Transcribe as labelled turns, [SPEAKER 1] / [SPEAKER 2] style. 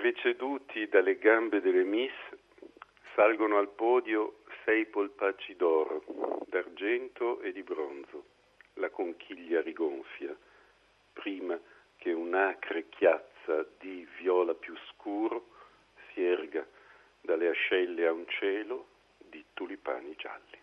[SPEAKER 1] Preceduti dalle gambe delle Miss, salgono al podio sei polpacci d'oro, d'argento e di bronzo. La conchiglia rigonfia, prima che un'acre chiazza di viola più scuro si erga dalle ascelle a un cielo di tulipani gialli.